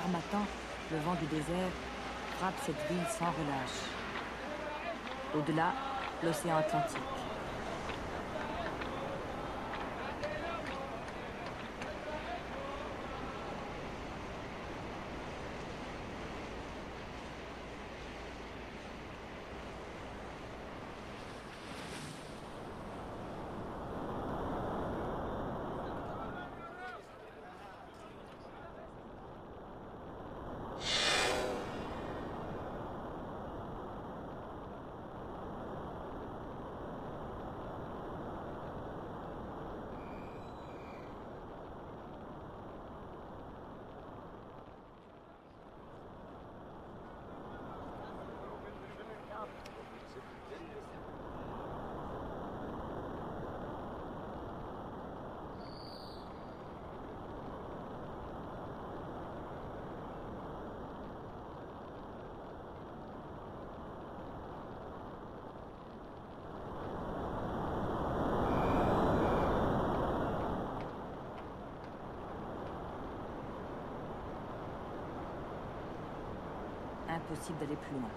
L'armatan, le vent du désert, frappe cette ville sans relâche. Au-delà, l'océan Atlantique. D'aller plus loin.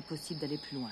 Impossible d'aller plus loin.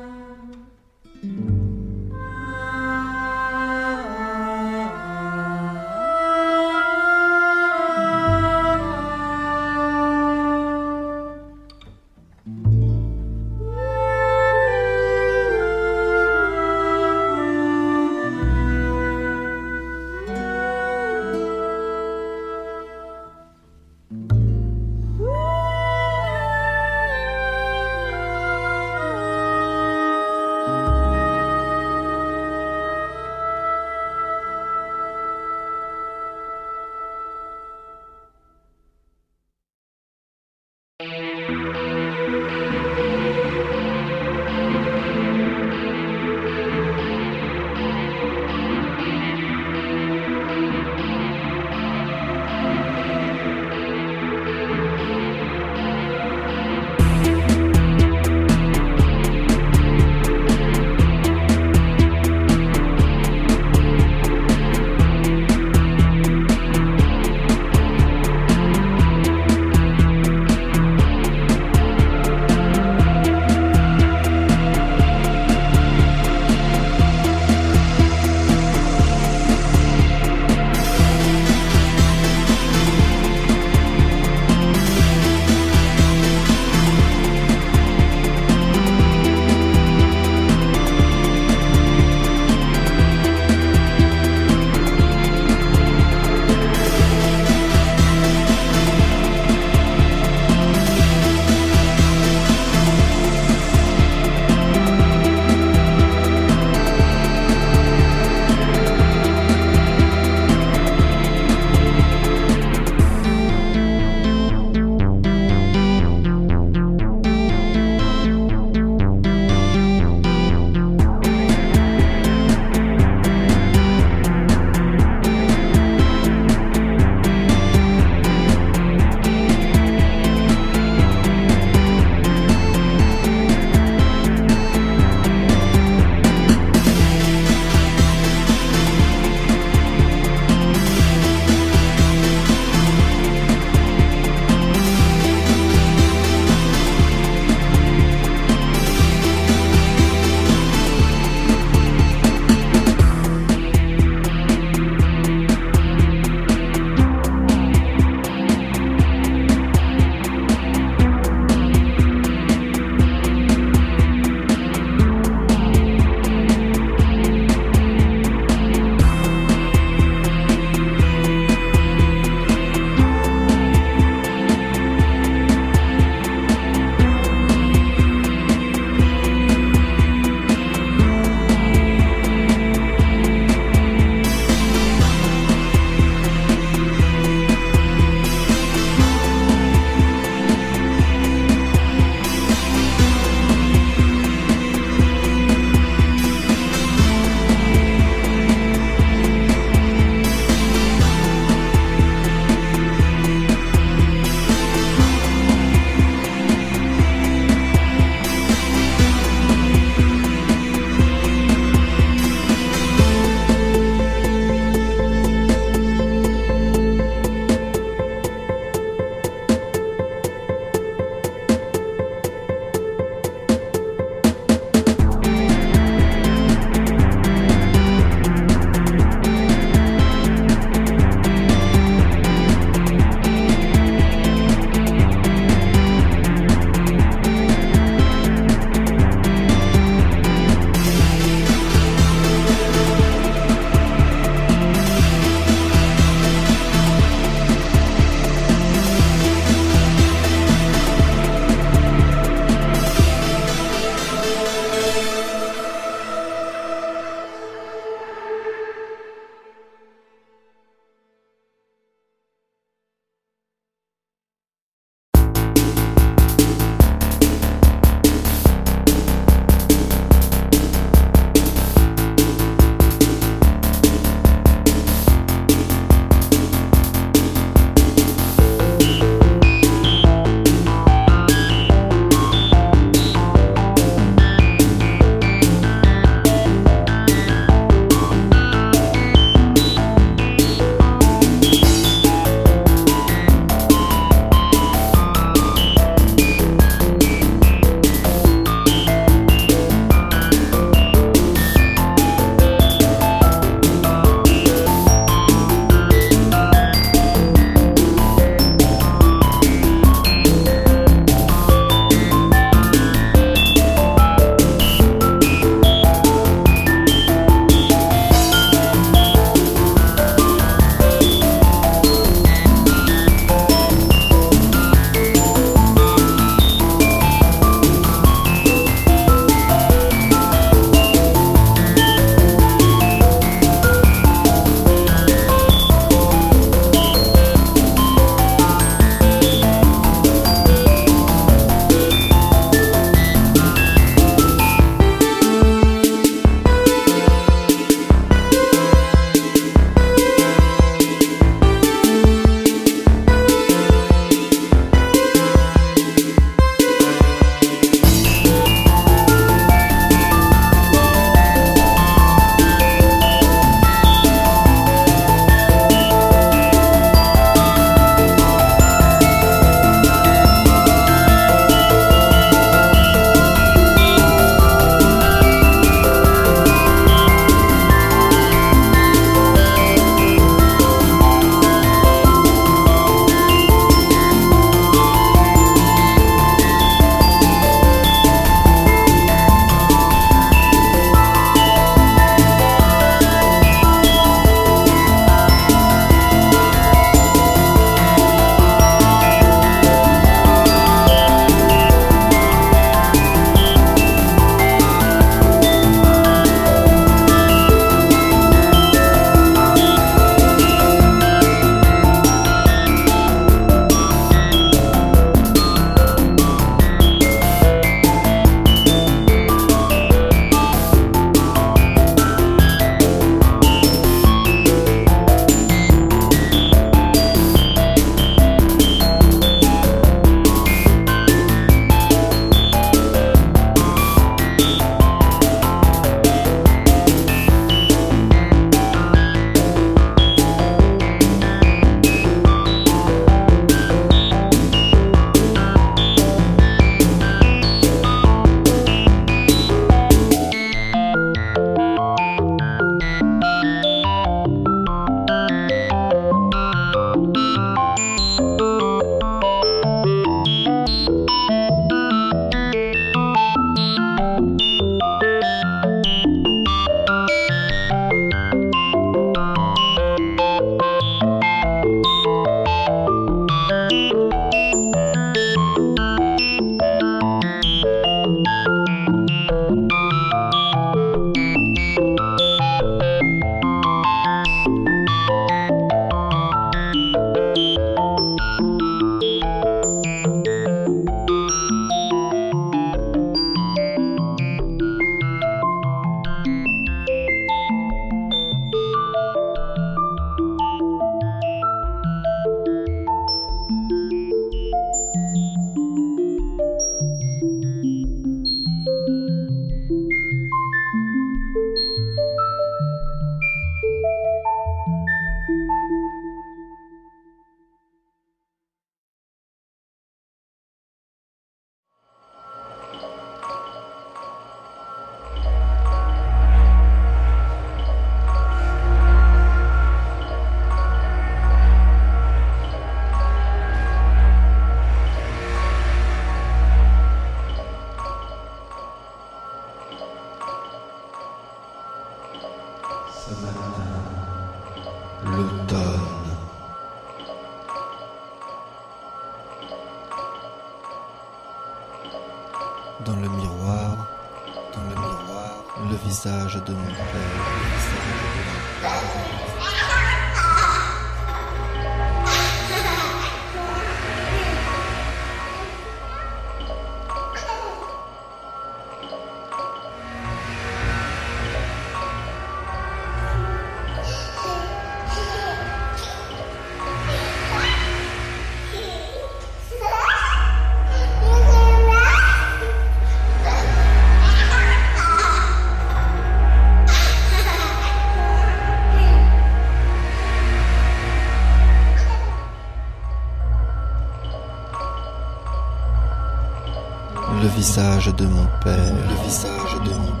visage de mon père. Le visage de mon père.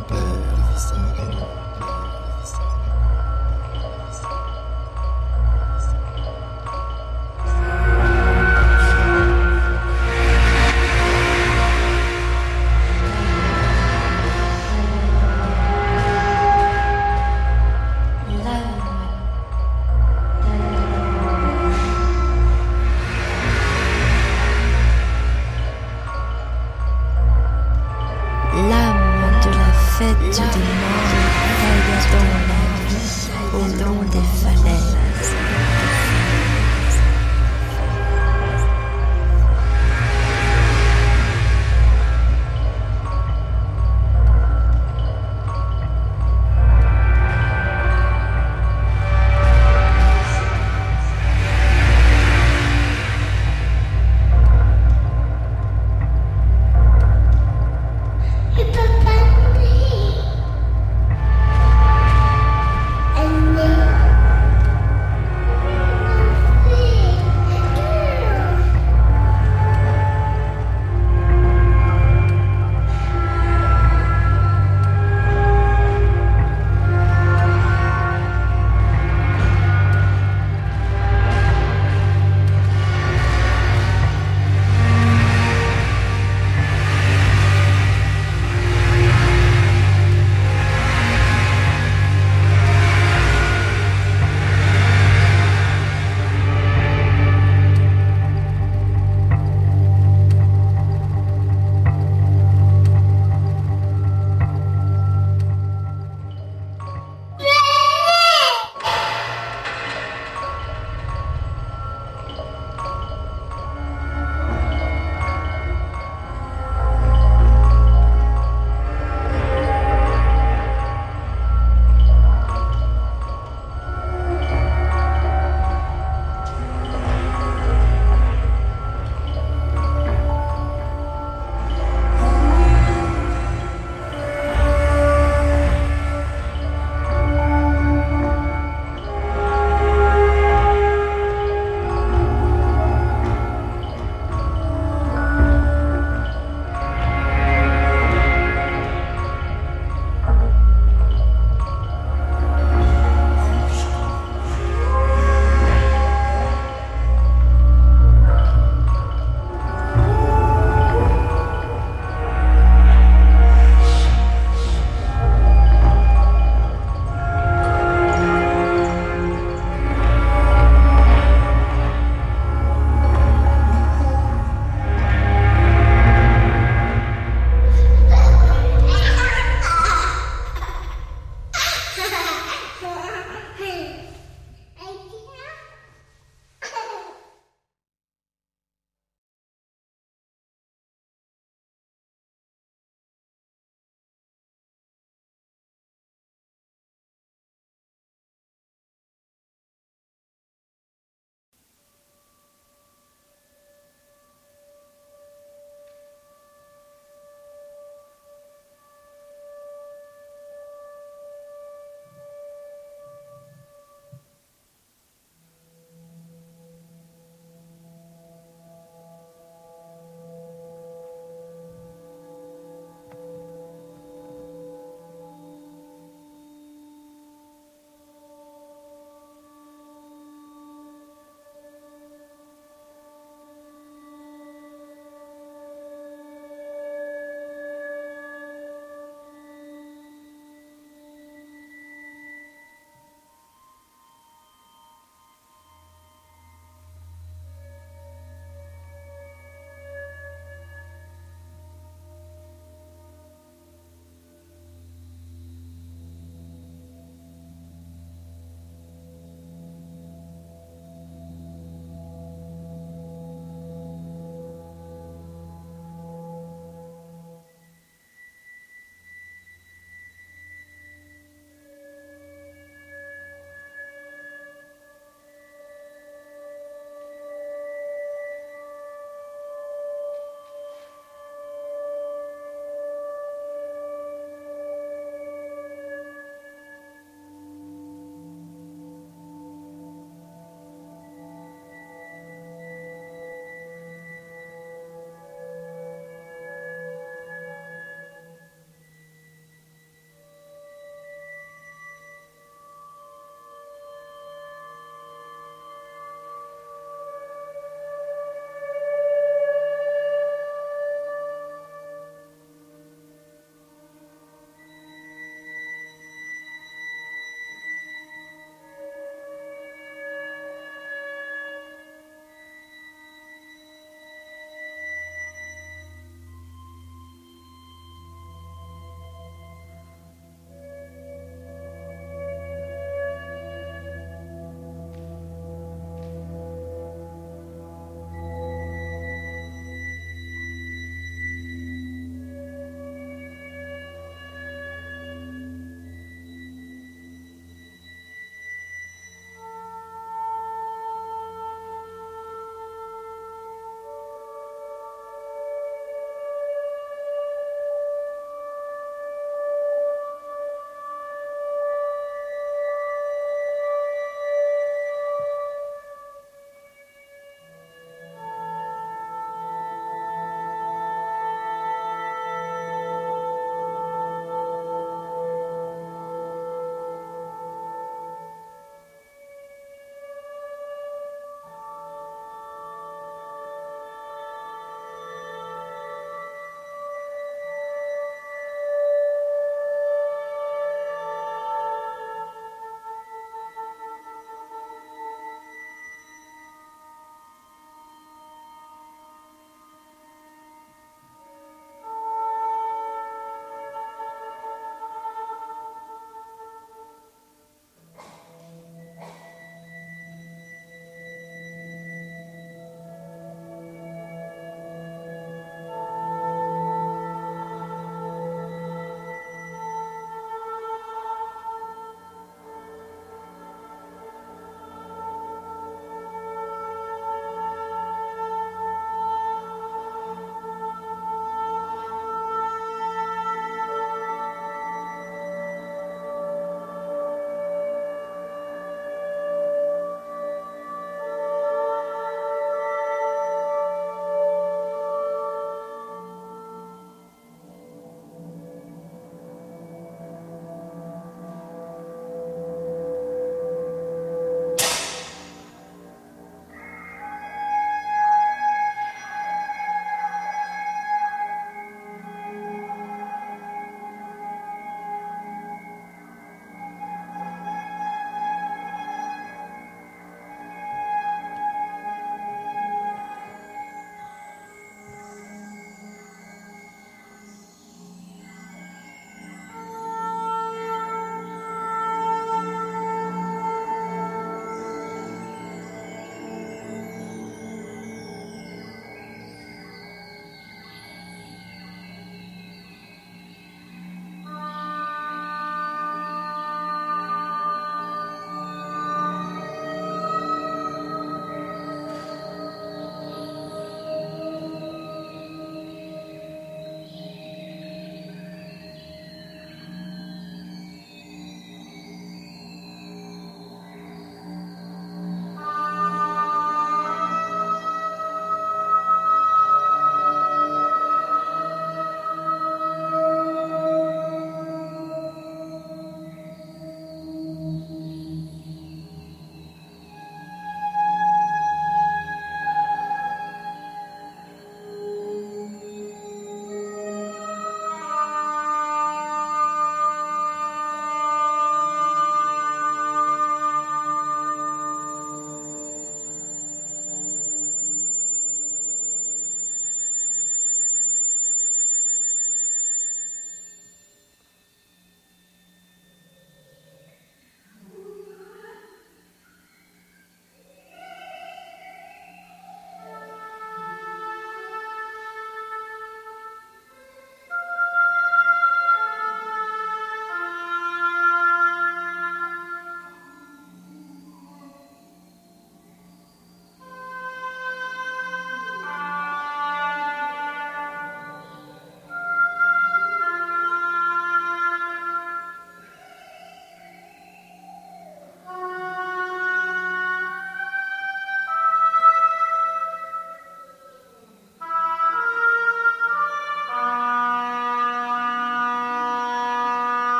bananas.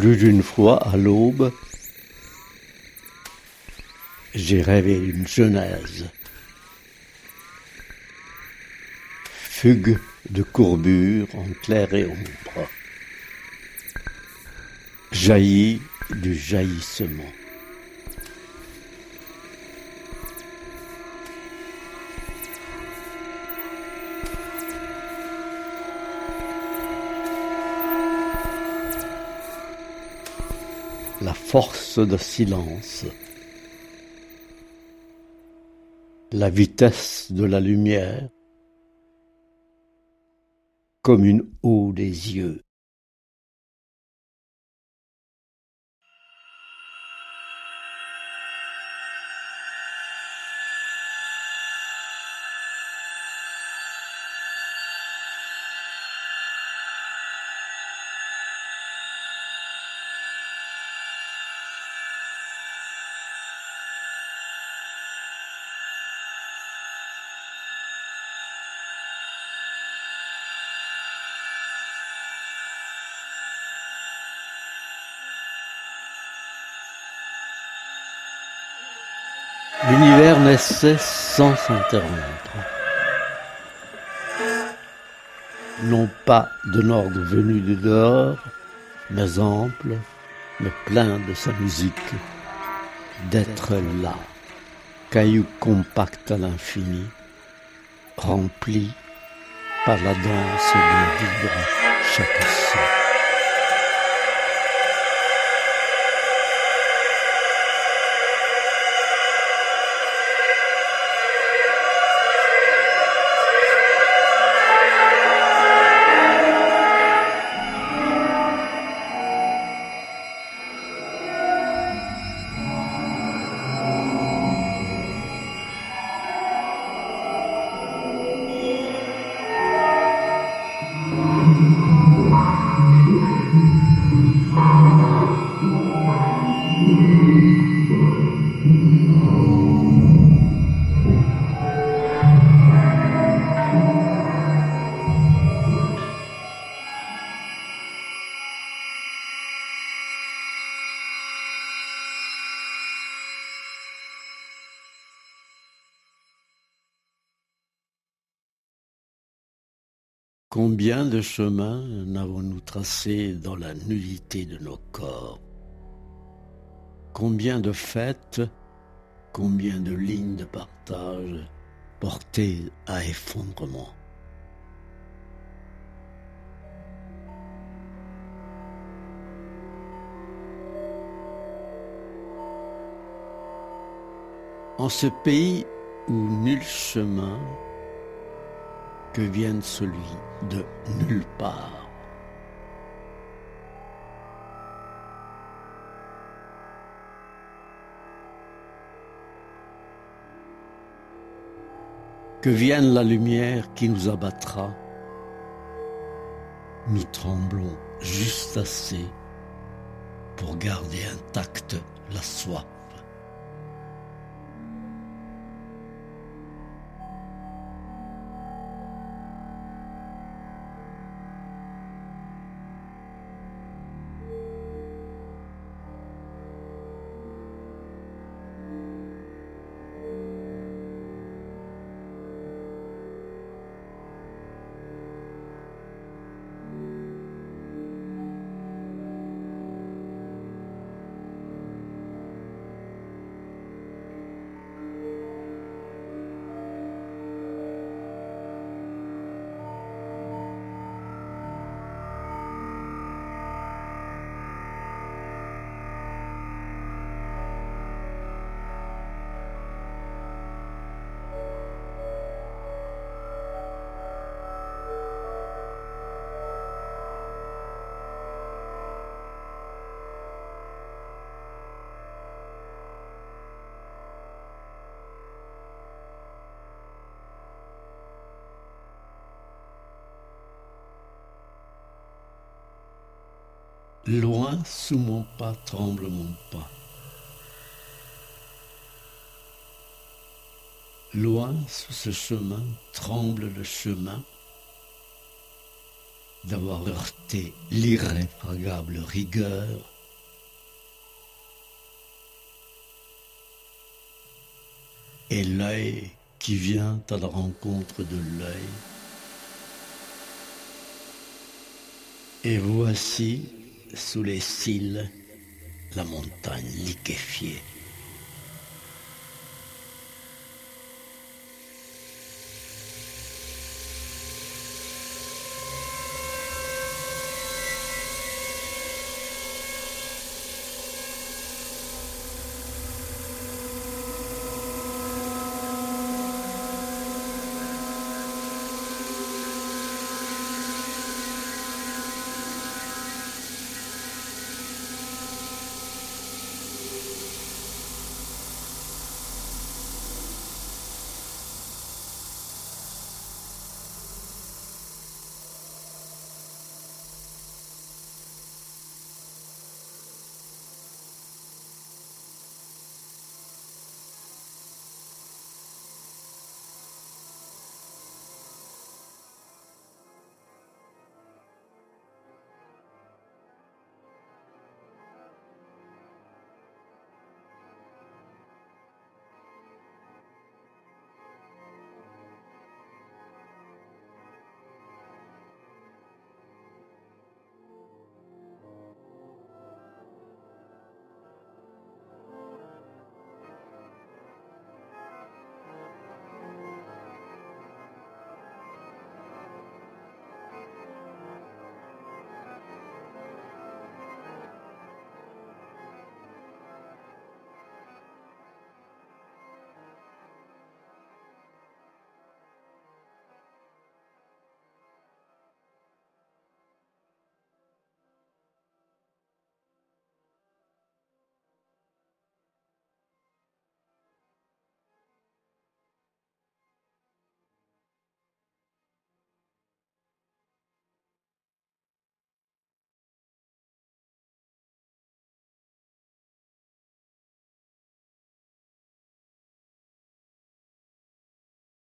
Plus d'une fois à l'aube, j'ai rêvé une genèse. Fugue de courbure en clair et ombre. Jaillit du jaillissement. Force de silence, la vitesse de la lumière, comme une eau des yeux. Naissait sans s'interrompre. Non pas d'un ordre venu du dehors, mais ample, mais plein de sa musique, d'être là, caillou compact à l'infini, rempli par la danse dont vibre chaque son. Chemins n'avons-nous tracés dans la nullité de nos corps. Combien de fêtes, combien de lignes de partage portées à effondrement. En ce pays où nul chemin que vienne celui de nulle part. Que vienne la lumière qui nous abattra. Nous tremblons juste assez pour garder intacte la soie. Loin sous mon pas tremble mon pas. Loin sous ce chemin tremble le chemin. d'avoir heurté l'irréfragable rigueur et l'œil qui vient à la rencontre de l'œil. Et voici, sous les cils, la montagne liquéfiée.